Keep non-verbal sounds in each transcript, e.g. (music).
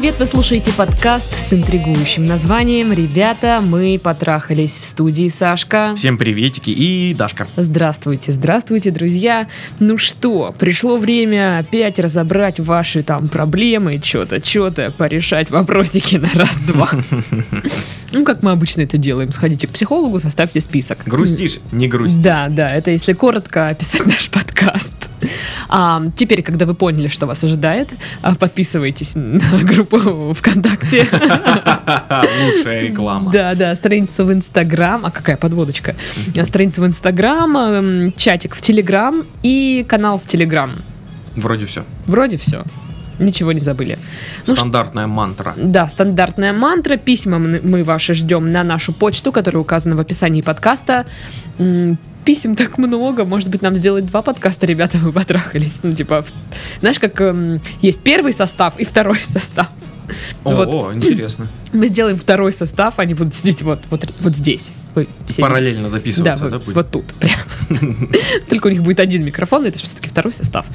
привет! Вы слушаете подкаст с интригующим названием «Ребята, мы потрахались» в студии Сашка. Всем приветики и Дашка. Здравствуйте, здравствуйте, друзья! Ну что, пришло время опять разобрать ваши там проблемы, что-то, что-то, порешать вопросики на раз-два. (laughs) Ну, как мы обычно это делаем. Сходите к психологу, составьте список. Грустишь? Не грусти. Да, да, это если коротко описать наш подкаст. А, теперь, когда вы поняли, что вас ожидает, а, подписывайтесь на (laughs) группу ВКонтакте. (laughs) Лучшая реклама. Да, да, страница в Инстаграм. А какая подводочка? Страница в Инстаграм, чатик в Телеграм и канал в Телеграм. Вроде все. Вроде все. Ничего не забыли. Ну, Стандартная мантра. Да, стандартная мантра. Письма мы ваши ждем на нашу почту, которая указана в описании подкаста. Писем так много, может быть, нам сделать два подкаста, ребята, мы потрахались. Ну, типа, знаешь, как эм, есть первый состав и второй состав. О, Вот. о, интересно. Мы сделаем второй состав, они будут сидеть вот, вот, вот здесь. Вы все Параллельно Да, записываться, да, вот, будет? вот тут. Прям. (laughs) Только у них будет один микрофон, это все-таки второй состав.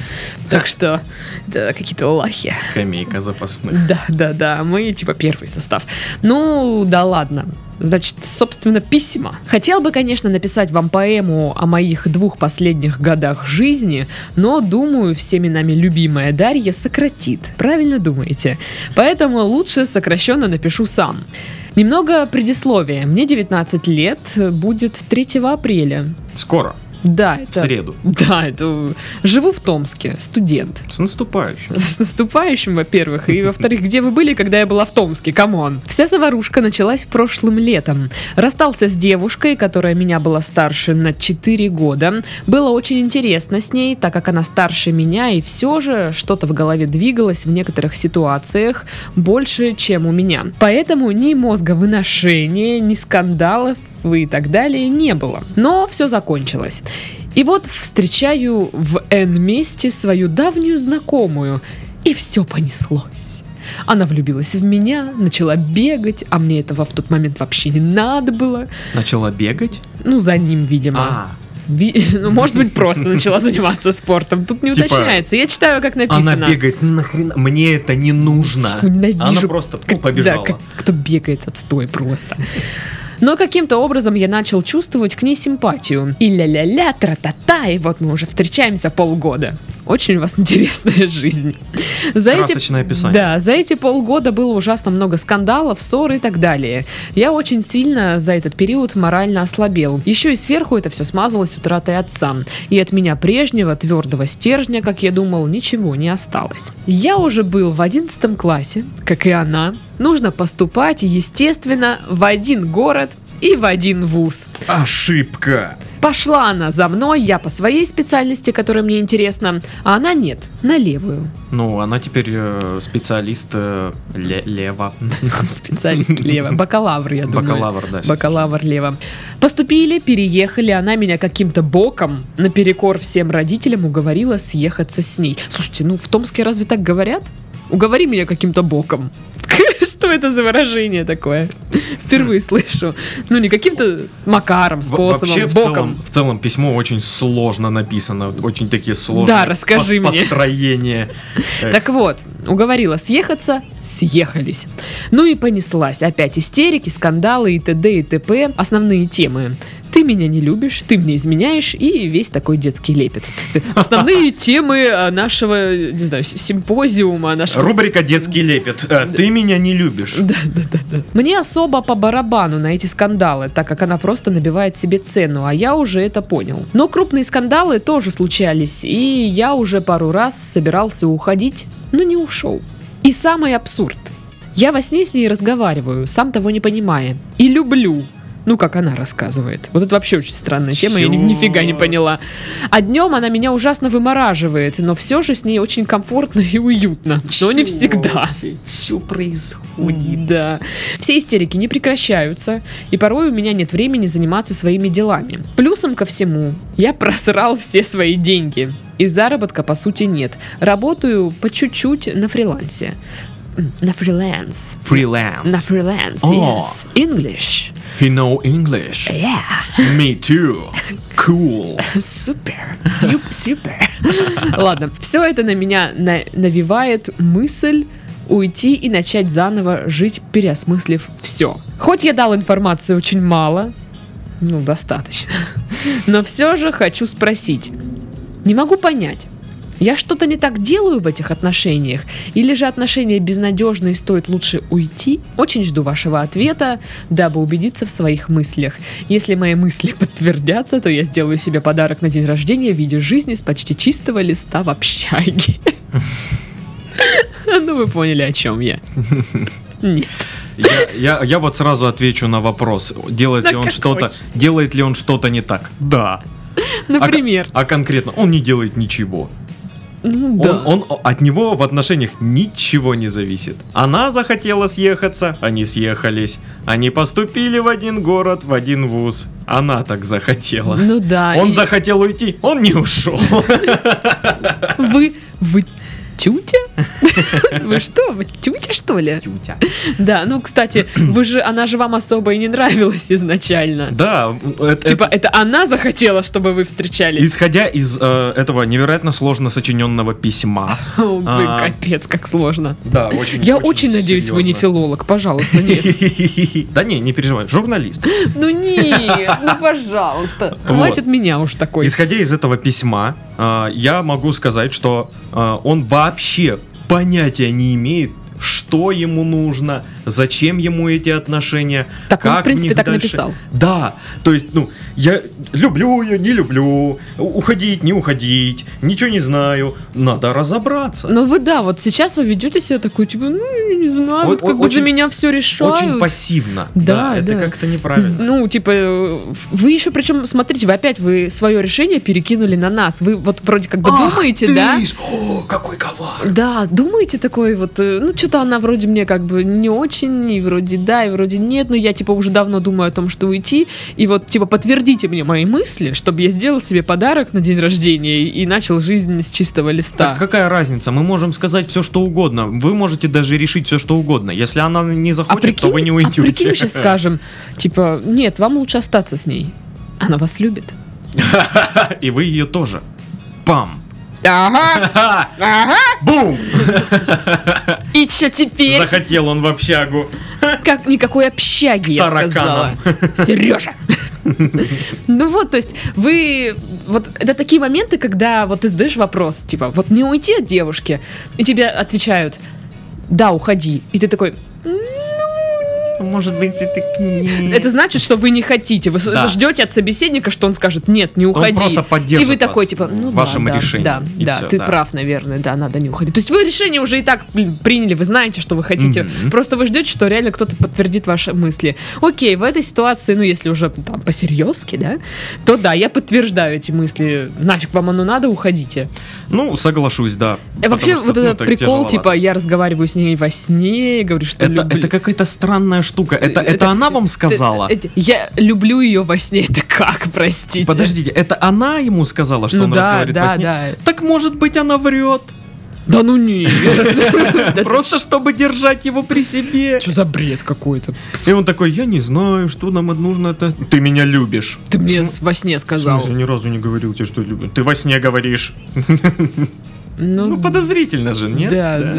Так что это какие-то лахи. Скамейка запасных. Да, да, да, мы типа первый состав. Ну, да ладно. Значит, собственно, письма. Хотел бы, конечно, написать вам поэму о моих двух последних годах жизни, но, думаю, всеми нами любимая Дарья сократит. Правильно думаете? Поэтому лучше сокращенно напишу сам. Немного предисловия. Мне 19 лет, будет 3 апреля. Скоро, Да, в это... среду. Да, это... Живу в Томске, студент. С наступающим. (laughs) С наступающим, во-первых, и во-вторых, где вы были, когда я была в Томске, come on. Вся заварушка началась прошлым летом. Расстался с девушкой, которая меня была старше на 4 года. Было очень интересно с ней, так как она старше меня, и все же что-то в голове двигалось в некоторых ситуациях больше, чем у меня. Поэтому ни мозговыношения, ни скандалов и так далее не было. Но все закончилось. И вот встречаю в N месте свою давнюю знакомую, и все понеслось. Она влюбилась в меня, начала бегать, а мне этого в тот момент вообще не надо было. Начала бегать? Ну, за ним, видимо. А, Ви- (laughs) ну, может быть, просто начала заниматься спортом. Тут не Типа, уточняется. Я читаю, как она написано. бегает, нахрена? Мне это не нужно. Фу, (laughs) ненавижу. Она просто Как- побежала. Да, как- кто бегает, отстой просто. Но каким-то образом я начал чувствовать к ней симпатию. И ля-ля-ля, тра-та-та, и вот мы уже встречаемся полгода. Очень у вас (laughs) интересная жизнь. За Красочное описание. Да, за эти полгода было ужасно много скандалов, ссор и так далее. Я очень сильно за этот период морально ослабел. Еще и сверху это все смазалось утратой отца. И от меня прежнего твердого стержня, как я думал, ничего не осталось. Я уже был в одиннадцатом классе, как и она. Нужно поступать, естественно, в один город и в один вуз. Ошибка. Пошла она за мной, я по своей специальности, которая мне интересна, а она нет, на левую. Ну, она теперь э, специалист э, ле- лево. (laughs) Специалист лево. Бакалавр, я думаю. Бакалавр, да. Бакалавр лево. Поступили, переехали, она меня каким-то боком, наперекор всем родителям, уговорила съехаться с ней. Слушайте, ну в Томске разве так говорят? Уговори меня каким-то боком. Что это за выражение такое? Впервые слышу. Ну, не каким-то макаром, способом, Вообще, в боком. целом, в целом письмо очень сложно написано, очень такие сложные Да, расскажи мне. построения. Э, (laughs) Так вот, уговорила съехаться, съехались. Ну и понеслась. Опять истерики, скандалы и т.д. и т.п. Основные темы. Ты меня не любишь, ты мне изменяешь и весь такой детский лепет. Основные (laughs) темы а, нашего, не знаю, симпозиума, нашего... Рубрика «Детский лепет». Э, Ты меня не любишь. Да, да, да, да. Мне особо по барабану на эти скандалы, так как она просто набивает себе цену, а я уже это понял. Но крупные скандалы тоже случались, и я уже пару раз собирался уходить, но не ушел. И самый абсурд. Я во сне с ней разговариваю, сам того не понимая, и люблю. Ну, как она рассказывает. Вот это вообще очень странная тема, я ни- Чё? нифига не поняла. А днем она меня ужасно вымораживает, но все же с ней очень комфортно и уютно. Но не всегда. Что происходит? Да. Все истерики не прекращаются, и порой у меня нет времени заниматься своими делами. Плюсом ко всему, я просрал все свои деньги. И заработка, по сути, нет. Работаю по чуть-чуть на фрилансе. На фриланс. Фриланс. На фриланс, О. yes. English. He know English. Yeah. Me too. Cool. Супер. Супер. Ладно, все это на меня на- навевает мысль уйти и начать заново жить, переосмыслив все. Хоть я дал информации очень мало, ну, достаточно, но все же хочу спросить. Не могу понять, я что-то не так делаю в этих отношениях? Или же отношения безнадежны и стоит лучше уйти? Очень жду вашего ответа, дабы убедиться в своих мыслях. Если мои мысли (laughs) подтвердятся, то я сделаю себе подарок на день рождения в виде жизни с почти чистого листа в общаге. (laughs) Ну, вы поняли, о чем я. (laughs) Нет. Я, я, я вот сразу отвечу на вопрос, делает На ли он что-то, делает ли он что-то не так. Да. А Например. А, конкретно он не делает ничего. Ну, Он, да. он- от него в отношениях ничего не зависит. Она захотела съехаться, они съехались. Они поступили в один город, в один вуз. Она так захотела. Ну да. Он и захотел уйти, он не ушел. Вы... Вы тютя? (laughs) Вы что, вы тютя, что ли? Да, ну, кстати, вы же, она же вам особо и не нравилась изначально. Да, это, Типа, это она захотела, чтобы вы встречались? исходя из э, этого невероятно сложно сочиненного письма. (laughs) О, блин, А. капец, как сложно. Да, очень. Я очень надеюсь, вы не серьезно. филолог, пожалуйста, нет. (laughs) Да не, не переживай, журналист. Ну нет, ну пожалуйста. Хватит меня уж такой. Исходя из этого письма, а, я могу сказать, что а, он вообще понятия не имеет, что ему нужно, зачем ему эти отношения. Так он, в как принципе, так дальше. написал. Да, то есть, ну, я люблю ее, не люблю, уходить, не уходить, ничего не знаю, надо разобраться. Ну вы да, вот сейчас вы ведете себя такой, типа, ну, не знаю, Вот как бы за меня все решают. Очень пассивно. Да, это да. как-то неправильно. Ну, типа, э, вы еще, причем, смотрите, вы опять вы свое решение перекинули на нас. Вы вот вроде как бы думаете, ты да? ж, О, какой ковар! Да, думаете такой вот, э, ну что-то она вроде мне как бы не очень, и вроде да, и вроде нет, но я типа уже давно думаю о том, что уйти, и вот типа подтвердите мне мои мысли, чтобы я сделал себе подарок на день рождения и, и начал жизнь с чистого листа. Так какая разница? Мы можем сказать все, что угодно. Вы можете даже решить все, что угодно. Если она не а захочет, прикинь, то вы не а уйдете. прикинь, сейчас (laughs) скажем, типа, нет, вам лучше остаться с ней. Она вас любит. (laughs) И вы ее тоже. Пам. Ага, (laughs) ага. Бум! И что теперь? Захотел он в общагу. Как никакой общаги, я сказала. Сережа. Ну вот, то есть вы... Вот это такие моменты, когда вот ты задаешь вопрос, типа, вот не уйти от девушки, и тебе отвечают, да, уходи. И ты такой, Может быть, и так нет. это значит, что вы не хотите. Вы Да. ждете от собеседника, что он скажет, нет, не Он уходи. просто и поддержит вы такой, вас типа, ну в вашем да, решении, Да, и да, всё, ты да. прав, наверное, да, надо не уходить. То есть вы решение уже и так приняли, вы знаете, что вы хотите. Мгм. Просто вы ждете, что реально кто-то подтвердит ваши мысли. Окей, в этой ситуации, ну, если уже там по-серьезки, да, то да, я подтверждаю эти мысли. Нафиг вам оно надо, уходите. Ну, соглашусь, да. И вообще, что, вот ну, этот прикол, тяжеловато. типа, я разговариваю с ней во сне, говорю, что Это, люблю. это какая-то странная штука. Это, это, Это- она вам сказала? Э, э, Я люблю ее во сне. (laughs) Это как, простите? Подождите, это она ему сказала, что Ну он да, разговаривает да, во сне? да. Так может быть она врет? Да ну. (laughs) Да Просто чтобы держать его при себе. Что за бред какой-то? И он такой, я не знаю, что нам нужно это. Ты меня любишь. Ты мне во сне сказал. я ни разу не говорил тебе, что люблю. Ты во сне говоришь. (laughs) Ну, Ну, подозрительно же, нет? Да, да.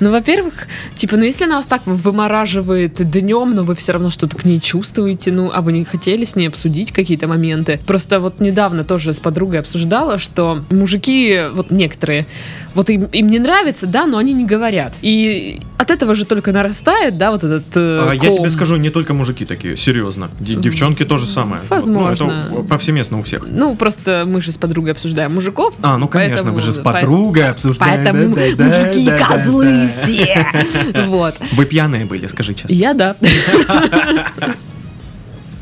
Ну, во-первых, типа, ну если она вас так вымораживает днем, но вы все равно что-то к ней чувствуете, ну, а вы не хотели с ней обсудить какие-то моменты. Просто вот недавно тоже с подругой обсуждала, что мужики, вот некоторые, вот им, им не нравится, да, но они не говорят. И от этого же только нарастает, да, вот этот э, А, я ком. тебе скажу, не только мужики такие, серьезно. Д- девчонки тоже самое. Возможно. Вот, ну, это повсеместно у всех. Ну, просто мы же с подругой обсуждаем мужиков. А, ну конечно, вы же с поэтому- подругой обсуждаете. Поэтому да, да, мужики да, да, козлы да. все. (laughs) Вот. Вы пьяные были, скажи честно. Я да. (laughs)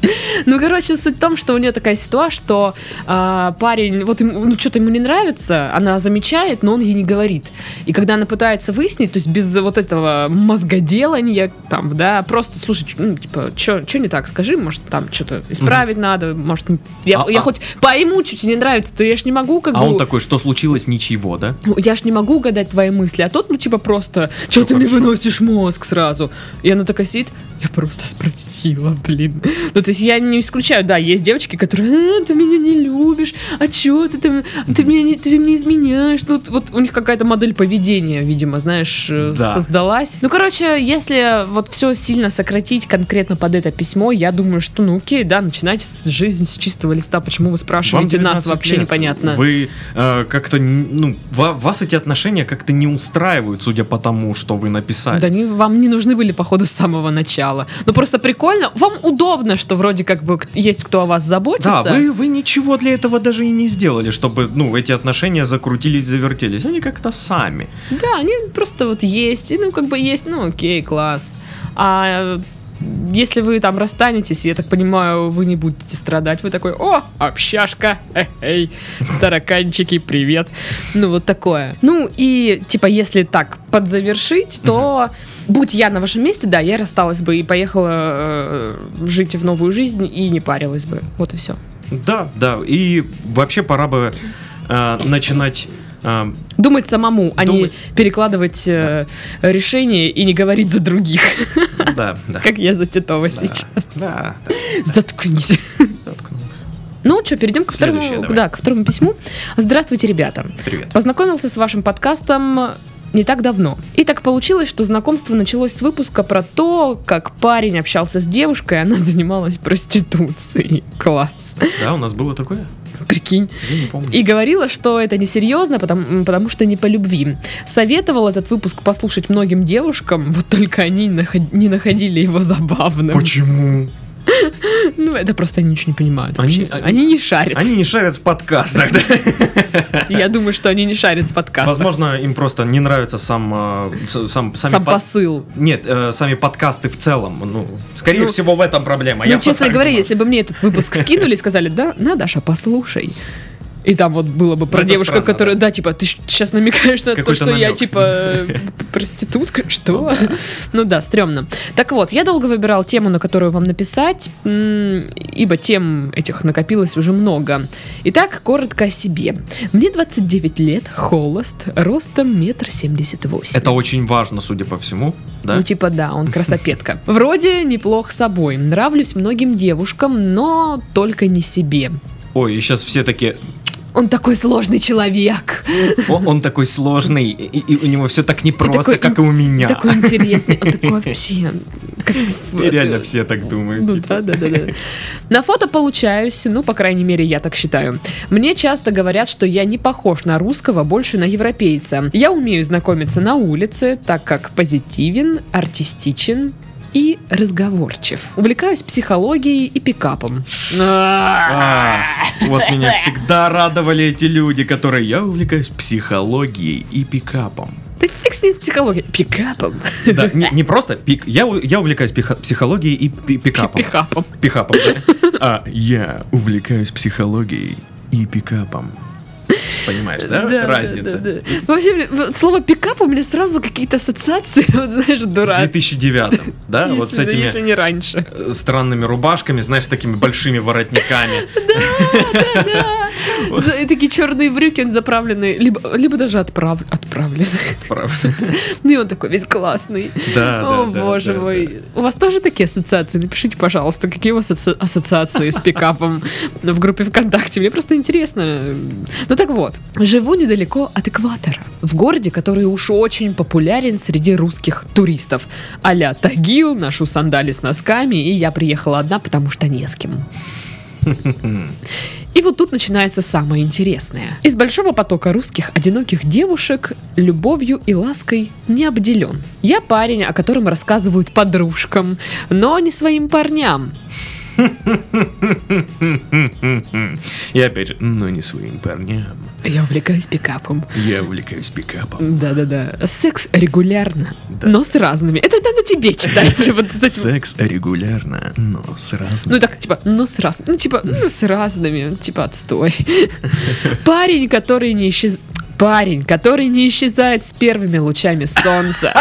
(laughs) Ну, короче, суть в том, что у нее такая ситуация, что а, парень, вот ему, ну, что-то ему не нравится, она замечает, но он ей не говорит. И когда она пытается выяснить, то есть без вот этого мозгоделания, там, да, просто, слушай, ну, типа, что не так, скажи, может, там что-то исправить надо, может, я, А- я а- хоть пойму, что тебе не нравится, то я ж не могу, как А бы... он такой, что случилось, ничего, да? Ну, я ж не могу угадать твои мысли, а тот, ну, типа, просто, что ты мне хорошо. выносишь мозг сразу? И она такая сидит, я просто спросила, блин. Ну, то есть я не исключаю, да, есть девочки, которые, а, ты меня не любишь, а чё ты там, ты меня не, ты мне изменяешь. Ну, вот, у них какая-то модель поведения, видимо, знаешь, э, Да. создалась. Ну, короче, если вот все сильно сократить конкретно под это письмо, я думаю, что, ну, окей, да, начинайте с- жизнь с чистого листа. Почему вы Вам спрашиваете нас 19 вообще лет. непонятно? Вы э, как-то, ну, ва- вас эти отношения как-то не устраивают, судя по тому, что вы написали. Да они вам не нужны были, походу, с самого начала. Ну, просто прикольно. Вам удобно, что вроде как бы есть кто о вас заботится. Да, вы, вы ничего для этого даже и не сделали, чтобы, ну, эти отношения закрутились, завертелись. Они как-то сами. Да, они просто вот есть. И, ну, как бы есть, ну, окей, класс. А э, если вы там расстанетесь, я так понимаю, вы не будете страдать. Вы такой, о, общашка, эй, тараканчики, привет. Ну, вот такое. Ну, и, типа, если так подзавершить, то... Будь я на вашем месте, да, я рассталась бы и поехала э, жить в новую жизнь и не парилась бы. Вот и все. Да, да. И вообще пора бы э, начинать... э, Думать самому, а не перекладывать э, решения и не говорить за других, (laughs) да, да. как я за Титова Да, сейчас. Да, Заткнись. заткнулся. Ну что, перейдем к второму, да, к второму письму. Здравствуйте, ребята. Привет. Познакомился с вашим подкастом не так давно. И так получилось, что знакомство началось с выпуска про то, как парень общался с девушкой, и она (laughs) занималась проституцией. Класс. Да, у нас было такое? Прикинь. Я не помню. И говорила, что это несерьезно, потому, потому что не по любви. Советовал этот выпуск послушать многим девушкам, вот только они наход- не находили его забавным. Почему? (laughs) Ну, это просто они ничего не понимают. Они- они- Они, не шарят. Они не шарят в подкастах, да? (laughs) Я думаю, что они не шарят в подкастах. Возможно, им просто не нравится сам, э, сам, сами Сам под- посыл. Нет, э, сами подкасты в целом. Ну, скорее Ну, всего, в этом проблема. ну, честно говоря, думаю. если бы мне этот выпуск скинули и сказали, да, на, Даша, послушай. И там вот было бы про это девушку, странно, которая, да. да, типа, ты сейчас намекаешь на то, что я, намек. типа, э, проститутка, (laughs) что? Ну да, стрёмно. Так вот, я долго выбирал тему, на которую вам написать, ибо тем этих накопилось уже много. Итак, коротко о себе. Мне 29 лет, холост, ростом метр семьдесят восемь. Это очень важно, судя по всему, да? Ну, типа, да, он красопетка. (laughs) Вроде неплох собой. Нравлюсь многим девушкам, но только не себе. Ой, и сейчас все такие, Он такой сложный человек. «О, он такой сложный, и, и у него все так непросто, такой как и у меня. Такой интересный. Он такой (laughs) вообще... как И реально все так думают. Ну типа. да, да, да, да. На фото получаюсь, ну, по крайней мере, я так считаю. Мне часто говорят, что я не похож на русского, больше на европейца. Я умею знакомиться на улице, так как позитивен, артистичен и разговорчив. Увлекаюсь психологией и пикапом. А, вот меня всегда радовали эти люди, которые я увлекаюсь психологией и пикапом. Да фиг с ней с психологией. Пикапом. Да, не, не просто пик. Я, я увлекаюсь пиха- психологией и пи- пикапом. Пикапом. Пикапом, да. А я увлекаюсь психологией и пикапом. Понимаешь, да? Разница. да, да. Вообще, блин, вот слово пикап у меня сразу какие-то ассоциации, (laughs) вот знаешь, С дурак. 2009 да, Если- вот с этими Если не раньше. э, странными рубашками, знаешь, с такими большими воротниками. (laughs) За- и такие черные брюки, он заправленный, либо, даже отправ, отправленный. Правда. (laughs) Ну и он такой весь классный. Да, О, да, да, боже да, мой. У вас тоже такие ассоциации? Напишите, пожалуйста, какие у вас ассоциации с пикапом в группе ВКонтакте. Мне просто интересно. Ну так вот, живу недалеко от экватора. В городе, который уж очень популярен среди русских туристов. Аля Тагил, ношу сандали с носками, и я приехала одна, потому что не с кем. И вот тут начинается самое интересное. Из большого потока русских одиноких девушек любовью и лаской не обделен. Я парень, о котором рассказывают подружкам, но не своим парням. (laughs) И опять же, но не своим парням. Я увлекаюсь пикапом. Я увлекаюсь пикапом. Да-да-да. Секс регулярно, Да. но с разными. Это надо тебе читать. (laughs) Секс регулярно, но с разным. Ну так, типа, ну с разными. Ну, типа, ну с разными. Типа, отстой. (laughs) Парень, который не исчез... Парень, который не исчезает с первыми лучами солнца.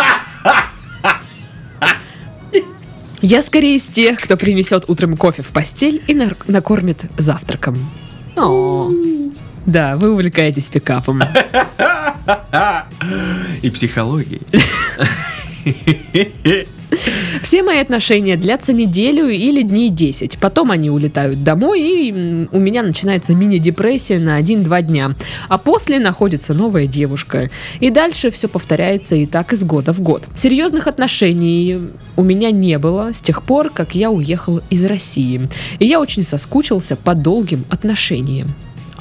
Я скорее из тех, кто принесет утром кофе в постель и накормит завтраком. О, да, вы увлекаетесь пикапом. (laughs) И психологией. (laughs) Все мои отношения длятся неделю или дней 10. Потом они улетают домой, и у меня начинается мини-депрессия на 1-2 дня. А после находится новая девушка. И дальше все повторяется и так из года в год. Серьезных отношений у меня не было с тех пор, как я уехал из России. И я очень соскучился по долгим отношениям.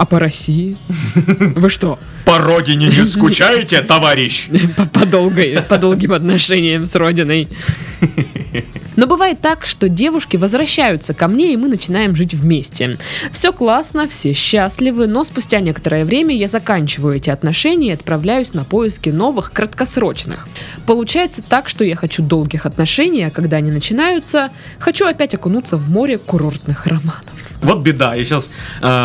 А по России? Вы что? По родине не скучаете, (laughs) товарищ? По, по долгой- по долгим отношениям с родиной. Но бывает так, что девушки возвращаются ко мне, и мы начинаем жить вместе. Все классно, все счастливы, но спустя некоторое время я заканчиваю эти отношения и отправляюсь на поиски новых, краткосрочных. Получается так, что я хочу долгих отношений, а когда они начинаются, хочу опять окунуться в море курортных романов. Вот беда. И сейчас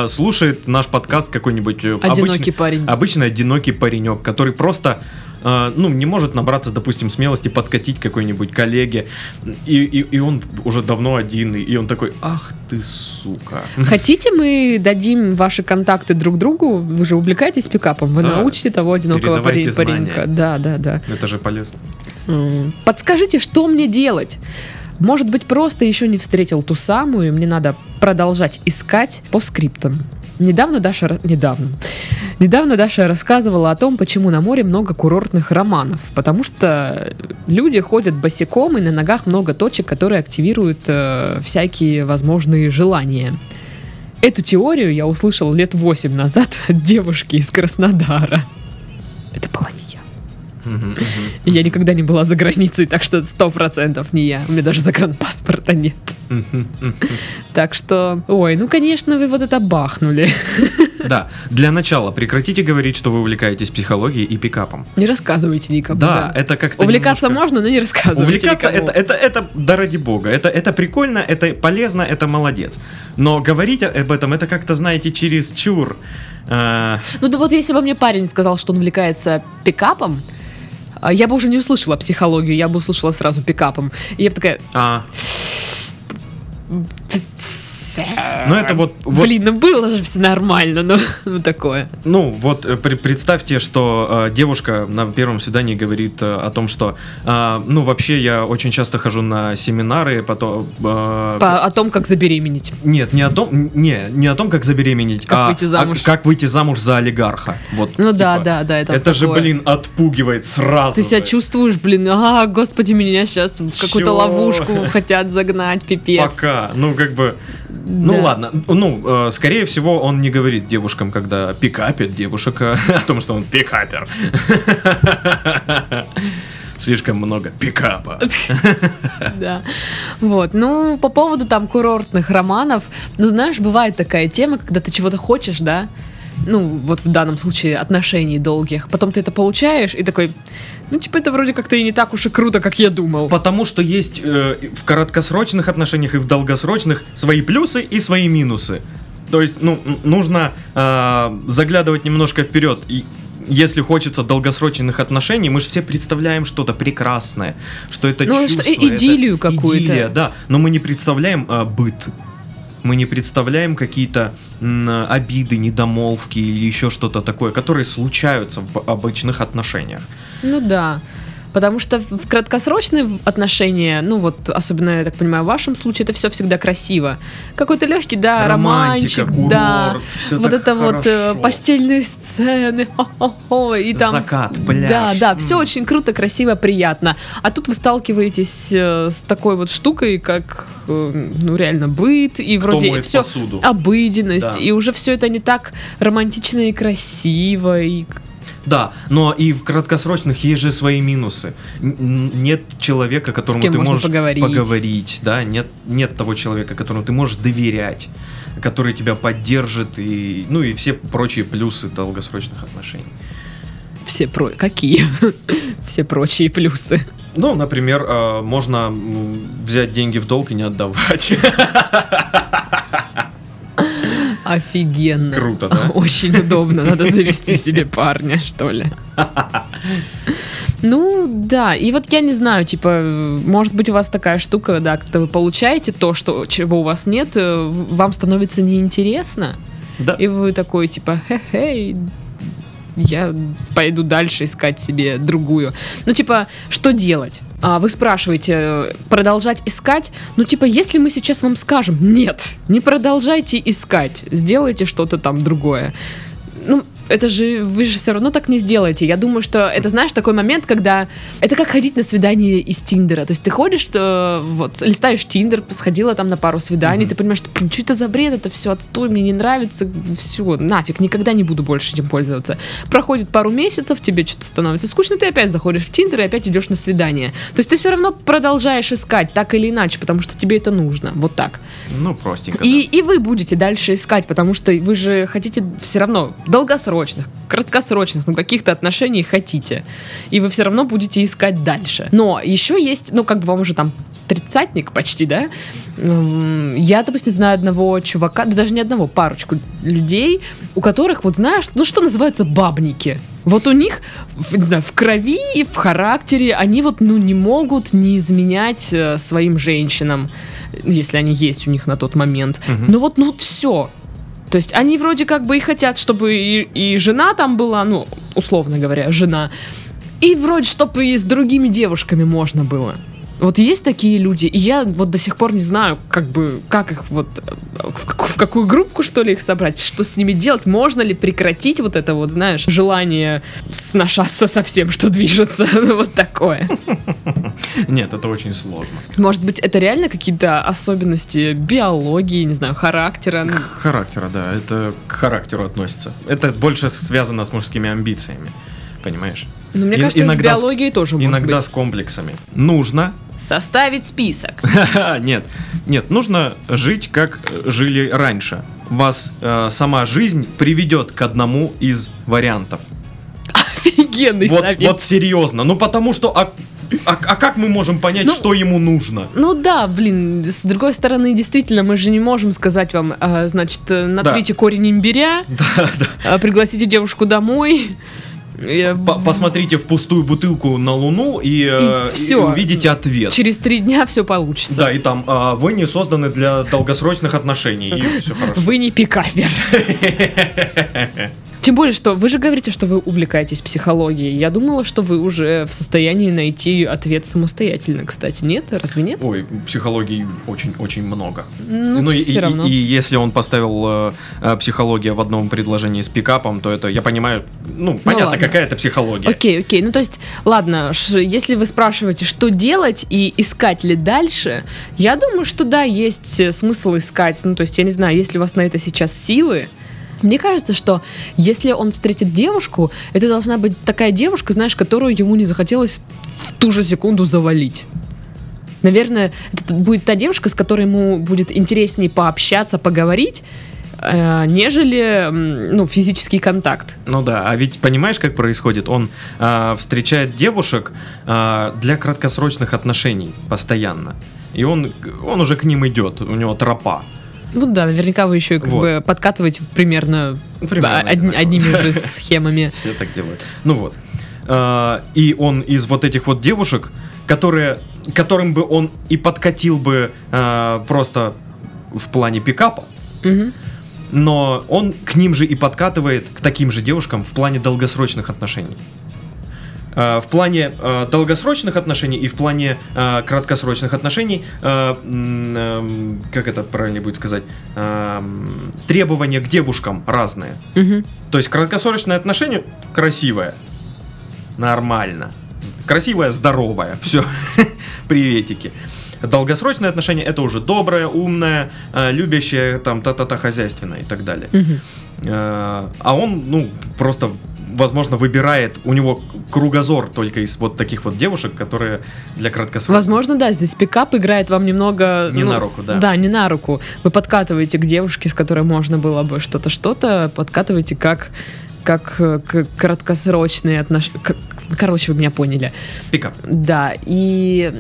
слушает наш подкаст какой-нибудь э, Одинокий обычный- парень. Обычный одинокий паренек, который просто э, ну, не может набраться, допустим, смелости подкатить какой-нибудь коллеге, и, и, и он уже давно один, и он такой, ах ты сука. Хотите, мы дадим ваши контакты друг другу? Вы же увлекаетесь пикапом, вы Да. научите того одинокого парень- паренька. Да, да, да. Это же полезно. Подскажите, что мне делать? Может быть, просто еще не встретил ту самую, и мне надо продолжать искать по скриптам. Недавно Даша... Недавно. Недавно Даша рассказывала о том, почему на море много курортных романов. Потому что люди ходят босиком, и на ногах много точек, которые активируют э, всякие возможные желания. Эту теорию я услышал лет 8 назад от девушки из Краснодара. Это была не я. Никогда не была за границей, так что сто процентов не я. У меня даже загранпаспорта нет. Так что, ой, ну конечно, вы вот это бахнули. Да, для начала прекратите говорить, что вы увлекаетесь психологией и пикапом. Не рассказывайте никому. Да, это как-то Увлекаться немножко- можно, но не рассказывайте Увлекаться никому. это, это, это, да ради бога, это, это прикольно, это полезно, это молодец. Но говорить об этом, это как-то, знаете, через чур. Ну да вот если бы мне парень сказал, что он увлекается пикапом, а, я бы уже не услышала психологию, я бы услышала сразу пикапом. И я бы такая... а, ну это вот, вот Блин, ну было же все нормально, но (laughs) ну такое. ну вот э, при- представьте, что э, девушка на первом свидании говорит э, о том, что, э, ну вообще я очень часто хожу на семинары, потом э, По- о том, как забеременеть. Нет, не о том, не, не о том, как забеременеть, Как а, выйти замуж. а как выйти замуж за олигарха. Вот. Ну да, типа, да, да, это Это же, такое. блин, отпугивает сразу. Ты себя же. чувствуешь, блин, а, господи, меня сейчас в какую-то ловушку хотят загнать, пипец. Пока. Ну, как бы. Ну Да. ладно. Ну, э, скорее всего, он не говорит девушкам, когда пикапит девушек, э, (laughs) о том, что он пикапер. (laughs) Слишком много пикапа. (laughs) Да. Вот. Ну, по поводу там курортных романов, ну, знаешь, бывает такая тема, когда ты чего-то хочешь, да, ну, вот в данном случае отношений долгих, потом ты это получаешь и такой, ну, типа, это вроде как-то и не так уж и круто, как я думал. Потому что есть э, в короткосрочных отношениях и в долгосрочных свои плюсы и свои минусы. То есть, ну, нужно э, заглядывать немножко вперед. И если хочется долгосрочных отношений, мы же все представляем что-то прекрасное, что это Ну, чувство. что- идиллию какую-то. идиллия, да. Но мы не представляем э, быт. Мы не представляем какие-то обиды, недомолвки или еще что-то такое, которые случаются в обычных отношениях. Ну да. Потому что в краткосрочные отношения, ну вот, особенно, я так понимаю, в вашем случае, это все всегда красиво. Какой-то легкий, да, Романтика, романчик, да. курорт, всё вот это вот э, хорошо. постельные сцены, (laughs) хо-хо-хо, и там... Закат, пляж. Да, да, все М. очень круто, красиво, приятно. А тут вы сталкиваетесь э, с такой вот штукой, как, э, ну, реально быт, и вроде моет все посуду? обыденность, Да. и уже все это не так романтично и красиво, и Да, но и в краткосрочных есть же свои минусы. Нет человека, которому ты можешь поговорить. поговорить, да, нет, нет того человека, которому ты можешь доверять, который тебя поддержит, и, ну и все прочие плюсы долгосрочных отношений. все про... Какие? (laughs) все прочие плюсы. Ну, например, э, можно взять деньги в долг и не отдавать. (laughs) Офигенно. Круто, да? (laughs) Очень удобно. Надо завести (laughs) себе парня, что ли. Ну, да. И вот я не знаю, типа, может быть, у вас такая штука, да, когда вы получаете то, что, чего у вас нет, э, вам становится неинтересно. Да. И вы такой, типа, хе-хей, я пойду дальше искать себе другую. Ну, типа, что делать? А, вы спрашиваете, э, продолжать искать? Ну, типа, если мы сейчас вам скажем, нет, не продолжайте искать, сделайте что-то там другое. Это же вы же все равно так не сделаете. Я думаю, что это, знаешь, такой момент, когда это как ходить на свидание из Тиндера. То есть ты ходишь, э, вот, листаешь Тиндер, сходила там на пару свиданий, Мгм. ты понимаешь, что, блин, что это за бред, это все отстой, мне не нравится, все, нафиг, никогда не буду больше этим пользоваться. Проходит пару месяцев, тебе что-то становится скучно, ты опять заходишь в Тиндер и опять идешь на свидание. То есть ты все равно продолжаешь искать, так или иначе, потому что тебе это нужно. Вот так. Ну, простенько. И, и вы будете дальше искать, потому что вы же хотите все равно долгосрочных, краткосрочных, ну каких-то отношений хотите. И вы все равно будете искать дальше. Но еще есть, ну как бы вам уже там тридцатник почти, да? Я, допустим, знаю одного чувака, да даже не одного, парочку людей, у которых, вот знаешь, ну что называются бабники. Вот у них, не знаю, в крови и в характере они вот, ну, не могут не изменять э, своим женщинам, если они есть у них на тот момент. Мгм. Ну вот, ну вот все. То есть они вроде как бы и хотят, чтобы и, и жена там была, ну, условно говоря, жена, и вроде, чтобы и с другими девушками можно было. Вот есть такие люди, и я вот до сих пор не знаю, как бы, как их вот, в, как- в какую группку, что ли, их собрать, что с ними делать, можно ли прекратить вот это вот, знаешь, желание сношаться со всем, что движется, (laughs) Ну, вот такое. Нет, это очень сложно. Может быть, это реально какие-то особенности биологии, не знаю, характера? К характера, да, это к характеру относится. Это больше связано с мужскими амбициями, понимаешь? Ну, мне кажется, иногда с- биологией тоже может Иногда быть. с комплексами. Нужно, Составить список. (laughs) нет, нет, нужно жить как э, жили раньше. Вас э, сама жизнь приведет к одному из вариантов. Офигенный Вот, совет. вот серьезно. Ну потому что, а, а- а как мы можем понять, Ну, что ему нужно? Ну да, блин, с другой стороны, действительно, мы же не можем сказать вам, а, значит, э, натрите корень имбиря, (laughs) а, пригласите девушку домой. Э, По- Посмотрите в пустую бутылку на Луну и, э, И увидите ответ. Через три дня все получится. Да, и там а, вы не созданы для долгосрочных отношений, и все хорошо. Вы не пикапер. (laughs) Тем более, что вы же говорите, что вы увлекаетесь психологией. Я думала, что вы уже в состоянии найти ответ самостоятельно, кстати. Нет? Разве нет? Ой, психологии очень-очень много. Ну, и, все и- равно. и если он поставил э, э, психология в одном предложении с пикапом, то это, я понимаю, ну, понятно, ладно. какая это психология. Окей, окей. Ну, то есть, ладно, если вы спрашиваете, что делать и искать ли дальше, я думаю, что да, есть э, смысл искать. Ну, то есть, я не знаю, если у вас на это сейчас силы, мне кажется, что если он встретит девушку, это должна быть такая девушка, знаешь, которую ему не захотелось в ту же секунду завалить. Наверное, это будет та девушка, с которой ему будет интереснее пообщаться, поговорить, э, нежели ну, физический контакт. Ну да, а ведь понимаешь, как происходит? Он а, встречает девушек а, для краткосрочных отношений постоянно. И он, он уже к ним идет, у него тропа. Ну да, наверняка вы еще и как Вот. бы подкатываете примерно, Примерно одни- одинаково. одними же (laughs) схемами. Все так делают. Ну вот. А, и он из вот этих вот девушек, которые, которым бы он и подкатил бы а, просто в плане пикапа, но он к ним же и подкатывает, к таким же девушкам в плане долгосрочных отношений. А, В плане а, долгосрочных отношений и в плане а, краткосрочных отношений, эм, как это правильно будет сказать, требования к девушкам разные. Мгм. То есть краткосрочное отношение красивое, нормально, красивое, здоровое, (laughs) все, приветики. Долгосрочное отношение это уже доброе, умное, э, любящее, там, та-та-та, хозяйственное и так далее. Э, А он, ну, просто, возможно, выбирает, у него кругозор только из вот таких вот девушек, которые для краткосрочного. Возможно, да, здесь пикап играет вам немного... Не ну, на руку, с- да. Да, не на руку. Вы подкатываете к девушке, с которой можно было бы что-то, что-то, подкатываете как как э, к краткосрочные отношения. Короче, вы меня поняли. Пикап. Да, и,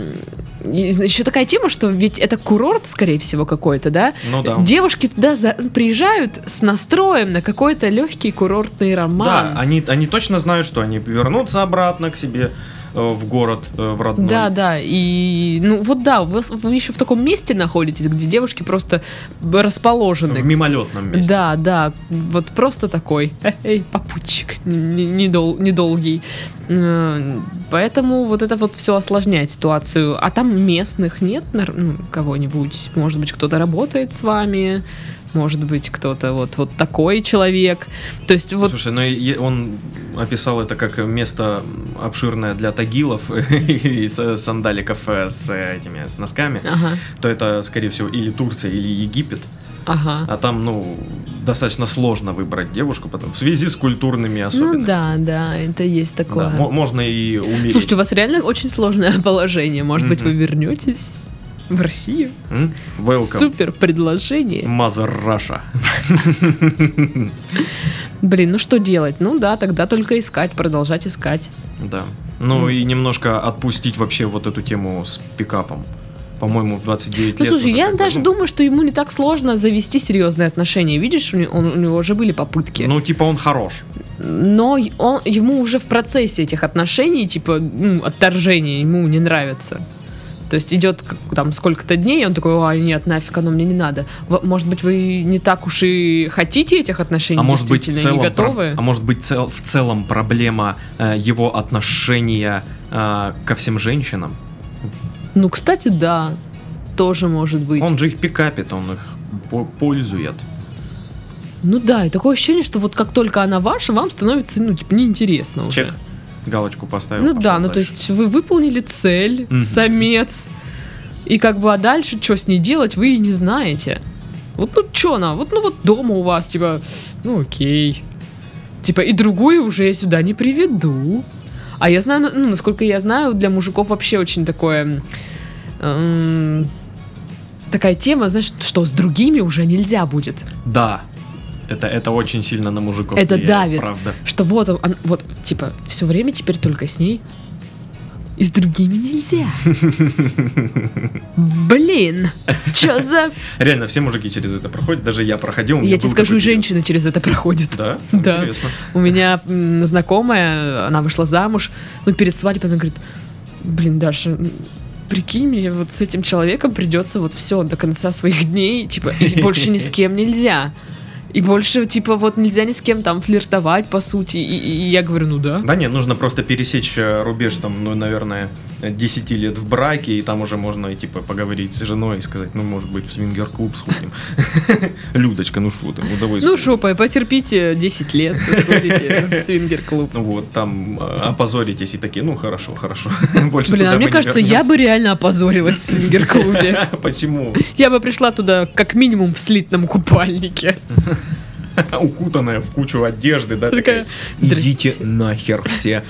и еще такая тема, что ведь это курорт, скорее всего, какой-то, да? Ну да. Девушки туда за- приезжают с настроем на какой-то легкий курортный роман. Да, они, они точно знают, что они вернутся обратно к себе в город, э, в родной. Да, да, и ну вот да, вы, вы еще в таком месте находитесь, где девушки просто расположены. В мимолетном месте. Да, да, вот просто такой, эй, попутчик, недол- недолгий. Э, Поэтому вот это вот все осложняет ситуацию. А там местных нет ну, кого-нибудь? Может быть, кто-то работает с вами? Может быть, кто-то вот, вот такой человек? То есть вот... Слушай, ну он описал это как место обширное для тагилов (laughs) и сандаликов э, с этими с носками. Ага, То это, скорее всего, или Турция, или Египет. ага. А там, ну, достаточно сложно выбрать девушку потом в связи с культурными Ну особенностями. да, да, это есть Да, такое. мо- можно и умереть. Слушайте, у вас реально очень сложное (laughs) положение. Может быть, Мгм. вы вернетесь в Россию? Welcome. Супер предложение. Mother Russia. (laughs) Блин, ну что делать? Ну да, тогда только искать, продолжать искать. Да. Ну и немножко отпустить вообще вот эту тему с пикапом. По-моему, в 29 Ну лет. слушай, я даже ну, думаю, что ему не так сложно завести серьезные отношения. Видишь, у, он- у него уже были попытки. Ну, типа, он хорош. Но он, ему уже в процессе этих отношений, типа, ну, отторжения, ему не нравится. То есть идет там сколько-то дней, и он такой, ой, нет, нафиг, оно мне не надо. Может быть, вы не так уж и хотите этих отношений, А может быть, в целом, не готовы? про- а может быть, цел- в целом проблема э, его отношения э, ко всем женщинам. Ну, кстати, да, тоже может быть. Он же их пикапит, он их по- пользует. Ну да, и такое ощущение, что вот как только она ваша, вам становится, ну, типа, неинтересно уже. Чек. Галочку поставил. Ну да, ну то дальше. есть вы выполнили цель, Мгм. самец, и как бы, а дальше что с ней делать, вы и не знаете. Вот ну что она, вот ну вот дома у вас, типа, ну окей. Типа, и другую уже я сюда не приведу. А я знаю, ну, насколько я знаю, для мужиков вообще очень такое... эм, такая тема, знаешь, что с другими уже нельзя будет. Да. Это, это очень сильно на мужиков Это влияет, давит. правда. Что вот, он, вот, типа, все время теперь только с ней. И с другими нельзя. (laughs) Блин, что за... Реально, все мужики через это проходят. Даже я проходил. Я тебе скажу, женщины через это проходят. Да? (laughs) Да. Интересно. У меня знакомая, она вышла замуж, ну, перед свадьбой она говорит, блин, Даша, прикинь, мне вот с этим человеком придется вот все до конца своих дней, типа, и больше ни с кем нельзя. И больше, типа, вот нельзя ни с кем там флиртовать, по сути. И, и я говорю, ну да. Да нет, нужно просто пересечь э, рубеж, там, ну, наверное, 10 лет в браке, и там уже можно, и, типа, поговорить с женой и сказать, ну, может быть, в свингер-клуб сходим. (laughs) Людочка, ну что ты, удовольствие. Ну шо, по- потерпите 10 лет, (laughs) сходите в свингер-клуб. Ну вот, там э, опозоритесь и такие, ну хорошо, хорошо. (laughs) Больше Блин, а мне не кажется, я бы реально опозорилась в свингер-клубе. Почему? Я бы пришла туда как минимум в слитном купальнике. (laughs) Укутанная в кучу одежды, да, Такая, такая, идите нахер все.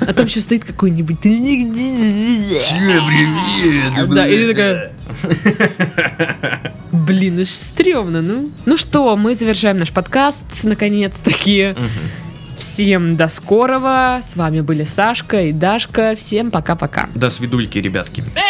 А там еще стоит какой-нибудь... Всем привет! Да, и ты такая... Блин, аж стрёмно, ну. Ну что, мы завершаем наш подкаст, наконец-таки. Всем до скорого. С вами были Сашка и Дашка. Всем пока-пока. До свидульки, ребятки. Эй!